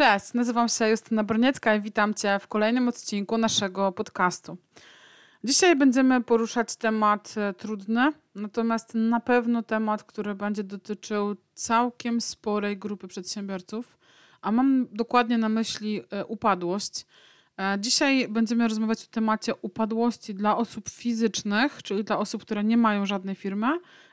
Cześć, nazywam się Justyna Broniecka i witam Cię w kolejnym odcinku naszego podcastu. Dzisiaj będziemy poruszać temat e, trudny, natomiast na pewno temat, który będzie dotyczył całkiem sporej grupy przedsiębiorców, a mam dokładnie na myśli e, upadłość. E, dzisiaj będziemy rozmawiać o temacie upadłości dla osób fizycznych, czyli dla osób, które nie mają żadnej firmy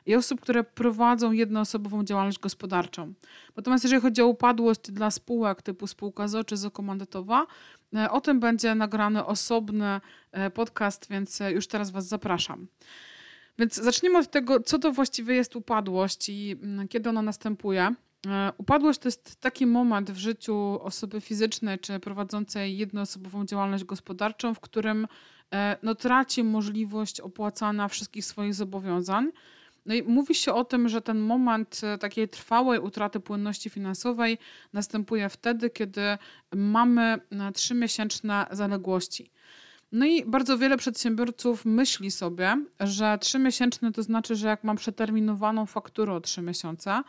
i osób, które prowadzą jednoosobową działalność gospodarczą. Natomiast jeżeli chodzi o upadłość dla spółek typu spółka ZO czy ZO komandytowa, e, o tym będzie nagrany osobny e, podcast, więc już teraz Was zapraszam. Więc zacznijmy od tego, co to właściwie jest upadłość i mm, kiedy ona następuje. E, upadłość to jest taki moment w życiu osoby fizycznej czy prowadzącej jednoosobową działalność gospodarczą, w którym e, no, traci możliwość opłacania wszystkich swoich zobowiązań. No i mówi się o tym, że ten moment e, takiej trwałej utraty płynności finansowej następuje wtedy, kiedy mamy trzymiesięczne zaległości. No i bardzo wiele przedsiębiorców myśli sobie, że trzymiesięczne to znaczy, że jak mam przeterminowaną fakturę o trzy miesiące,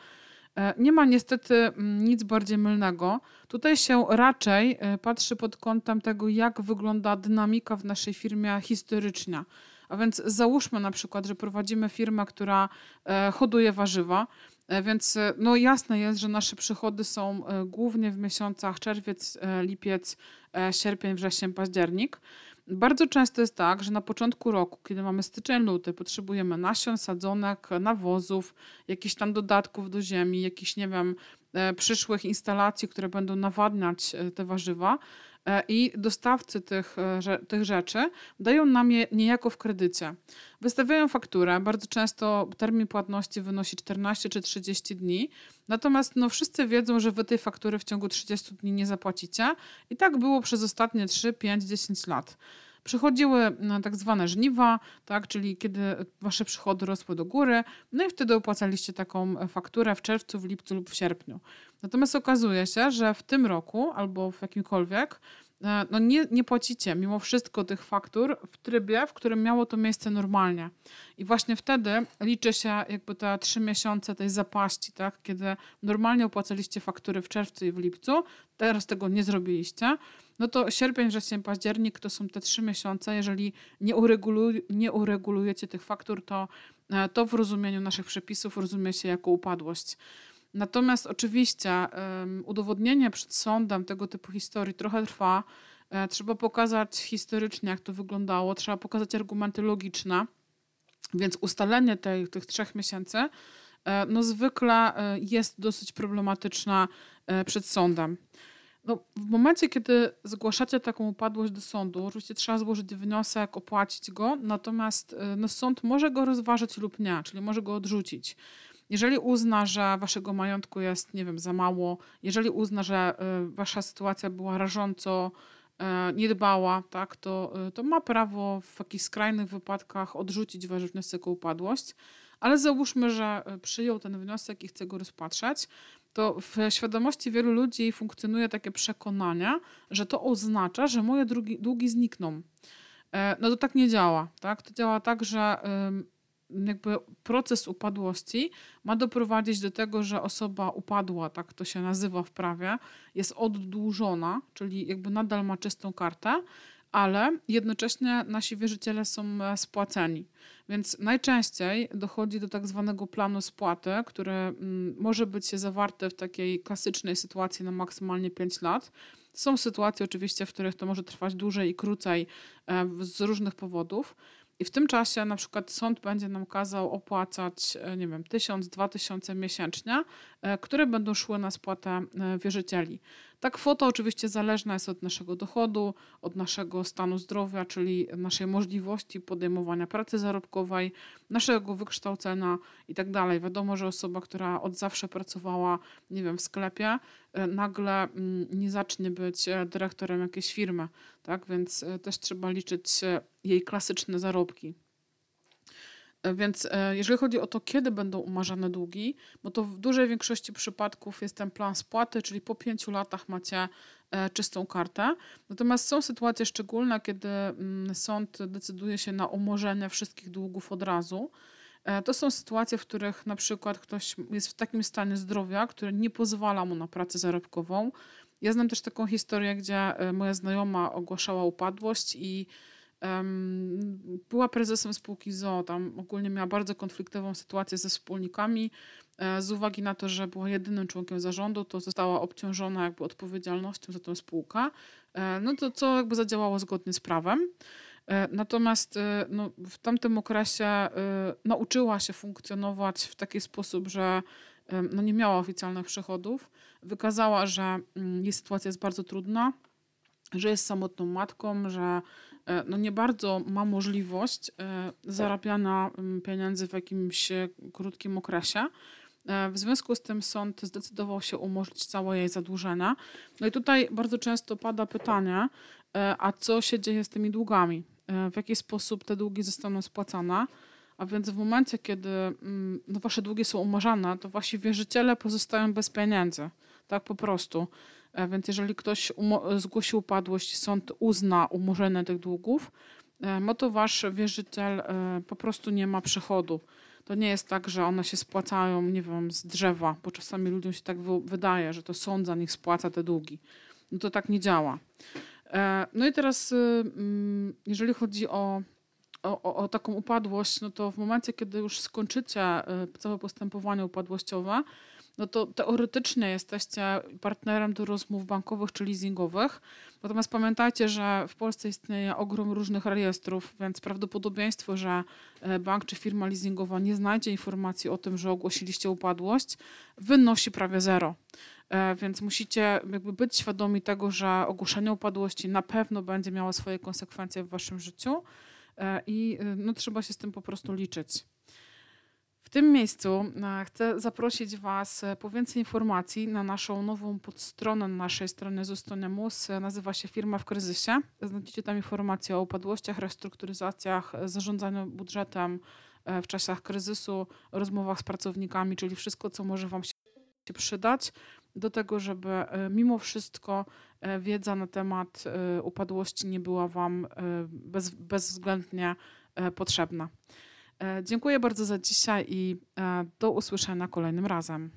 nie ma niestety mm, nic bardziej mylnego. Tutaj się raczej e, patrzy pod kątem tego, jak wygląda dynamika w naszej firmie historycznie. A więc załóżmy na przykład, że prowadzimy firmę, która e, hoduje warzywa, więc no jasne jest, że nasze przychody są głównie w miesiącach czerwiec, lipiec, sierpień, wrzesień, październik. Bardzo często jest tak, że na początku roku, kiedy mamy styczeń, luty, potrzebujemy nasion, sadzonek, nawozów, jakichś tam dodatków do ziemi, jakichś, nie wiem, e, przyszłych instalacji, które będą nawadniać e, te warzywa. E, I dostawcy tych, tych rzeczy dają nam je niejako w kredycie. Wystawiają fakturę, bardzo często termin płatności wynosi 14 czy 30 dni, natomiast no, wszyscy wiedzą, że wy tej faktury w ciągu 30 dni nie zapłacicie i tak było przez ostatnie 3, 5, 10 lat. Przychodziły tak zwane żniwa, tak, czyli kiedy wasze przychody rosły do góry, no i wtedy opłacaliście taką fakturę w czerwcu, w lipcu lub w sierpniu. Natomiast okazuje się, że w tym roku albo w jakimkolwiek E, no nie, nie płacicie mimo wszystko tych faktur w trybie, w którym miało to miejsce normalnie. I właśnie wtedy liczy się jakby te trzy miesiące tej zapaści, tak? kiedy normalnie opłacaliście faktury w czerwcu i w lipcu, teraz tego nie zrobiliście, no to sierpień, wrzesień, październik to są te trzy miesiące. Jeżeli nie, ureguluj, nie uregulujecie tych faktur, to, e, to w rozumieniu naszych przepisów rozumie się jako upadłość. Natomiast oczywiście udowodnienie przed sądem tego typu historii trochę trwa. E, trzeba pokazać historycznie, jak to wyglądało, trzeba pokazać argumenty logiczne. Więc ustalenie tej, tych trzech miesięcy e, no zwykle e, jest dosyć problematyczne przed sądem. No, w momencie, kiedy zgłaszacie taką upadłość do sądu, oczywiście trzeba złożyć wniosek, opłacić go, natomiast no, sąd może go rozważyć lub nie, czyli może go odrzucić. Jeżeli uzna, że waszego majątku jest, nie wiem, za mało, jeżeli uzna, że y, wasza sytuacja była rażąco y, niedbała, tak, to, y, to ma prawo w jakichś skrajnych wypadkach odrzucić wasz wniosek o upadłość. Ale załóżmy, że przyjął ten wniosek i chce go rozpatrzeć, to w świadomości wielu ludzi funkcjonuje takie przekonanie, że to oznacza, że moje długi, długi znikną. E, no to tak nie działa. Tak? To działa tak, że jakby proces upadłości ma doprowadzić do tego, że osoba upadła, tak to się nazywa w prawie, jest oddłużona, czyli jakby nadal ma czystą kartę, ale jednocześnie nasi wierzyciele są e, spłaceni. Więc najczęściej dochodzi do tak zwanego planu spłaty, który mm, może być zawarte w takiej klasycznej sytuacji na maksymalnie 5 lat. Są sytuacje oczywiście, w których to może trwać dłużej i krócej e, z różnych powodów. I w tym czasie na przykład sąd będzie nam kazał opłacać, e, nie wiem, tysiąc, dwa tysiące miesięcznie, e, które będą szły na spłatę e, wierzycieli. Ta kwota oczywiście zależna jest od naszego dochodu, od naszego stanu zdrowia, czyli naszej możliwości podejmowania pracy zarobkowej, naszego wykształcenia itd. Tak Wiadomo, że osoba, która od zawsze pracowała, nie wiem, w sklepie, e, nagle mm, nie zacznie być e, dyrektorem jakiejś firmy, tak? Więc e, też trzeba liczyć jej klasyczne zarobki. Więc jeżeli chodzi o to, kiedy będą umarzane długi, bo to w dużej większości przypadków jest ten plan spłaty, czyli po pięciu latach macie czystą kartę. Natomiast są sytuacje szczególne, kiedy mm, sąd decyduje się na umorzenie wszystkich długów od razu. E, to są sytuacje, w których na przykład ktoś jest w takim stanie zdrowia, który nie pozwala mu na pracę zarobkową, Ja znam też taką historię, gdzie moja znajoma ogłaszała upadłość i była prezesem spółki ZOO. Tam ogólnie miała bardzo konfliktową sytuację ze wspólnikami. E, z uwagi na to, że była jedynym członkiem zarządu, to została obciążona jakby odpowiedzialnością za tę spółkę. E, no to co jakby zadziałało zgodnie z prawem. E, natomiast no, w tamtym okresie nauczyła się funkcjonować w taki sposób, że no, nie miała oficjalnych przychodów. Wykazała, że mm, jej sytuacja jest bardzo trudna, że jest samotną matką, że E, no nie bardzo ma możliwość e, zarabiania mm, pieniędzy w jakimś e, krótkim okresie. W związku z tym sąd zdecydował się umorzyć całe jej zadłużenia. No i tutaj bardzo często pada pytanie, a co się dzieje z tymi długami? W jaki sposób te długi zostaną spłacane? A więc w momencie, kiedy mm, no, wasze długi są umarzane, to wasi wierzyciele pozostają bez pieniędzy. Tak po prostu. E, więc jeżeli ktoś zgłosi upadłość, sąd uzna umorzenie tych długów, no to wasz wierzyciel e, po prostu nie ma przychodu. To nie jest tak, że one się spłacają, nie wiem, z drzewa, bo czasami ludziom się tak wydaje, że to sąd za nich spłaca te długi. No to tak nie działa. No i teraz, mm, jeżeli chodzi o, o, o taką upadłość, no to w momencie, kiedy już skończycie całe postępowanie upadłościowe, no to teoretycznie jesteście partnerem do rozmów bankowych czy leasingowych. Natomiast pamiętajcie, że w Polsce istnieje ogrom różnych rejestrów, więc prawdopodobieństwo, że e, bank czy firma leasingowa nie znajdzie informacji o tym, że ogłosiliście upadłość, wynosi prawie zero. E, więc musicie jakby być świadomi tego, że ogłoszenie upadłości na pewno będzie miało swoje konsekwencje w waszym życiu e, i no, trzeba się z tym po prostu liczyć. W tym miejscu e, chcę zaprosić Was e, po więcej informacji na naszą nową podstronę na naszej stronie Zustonia Mus. E, nazywa się Firma w kryzysie. Znajdziecie tam informacje o upadłościach, restrukturyzacjach, zarządzaniu budżetem w czasach kryzysu, rozmowach z pracownikami, czyli wszystko, co może Wam się przydać do tego, żeby mimo wszystko wiedza na temat upadłości nie była Wam bez, bezwzględnie potrzebna. E, dziękuję bardzo za dzisiaj i e, do usłyszenia kolejnym razem.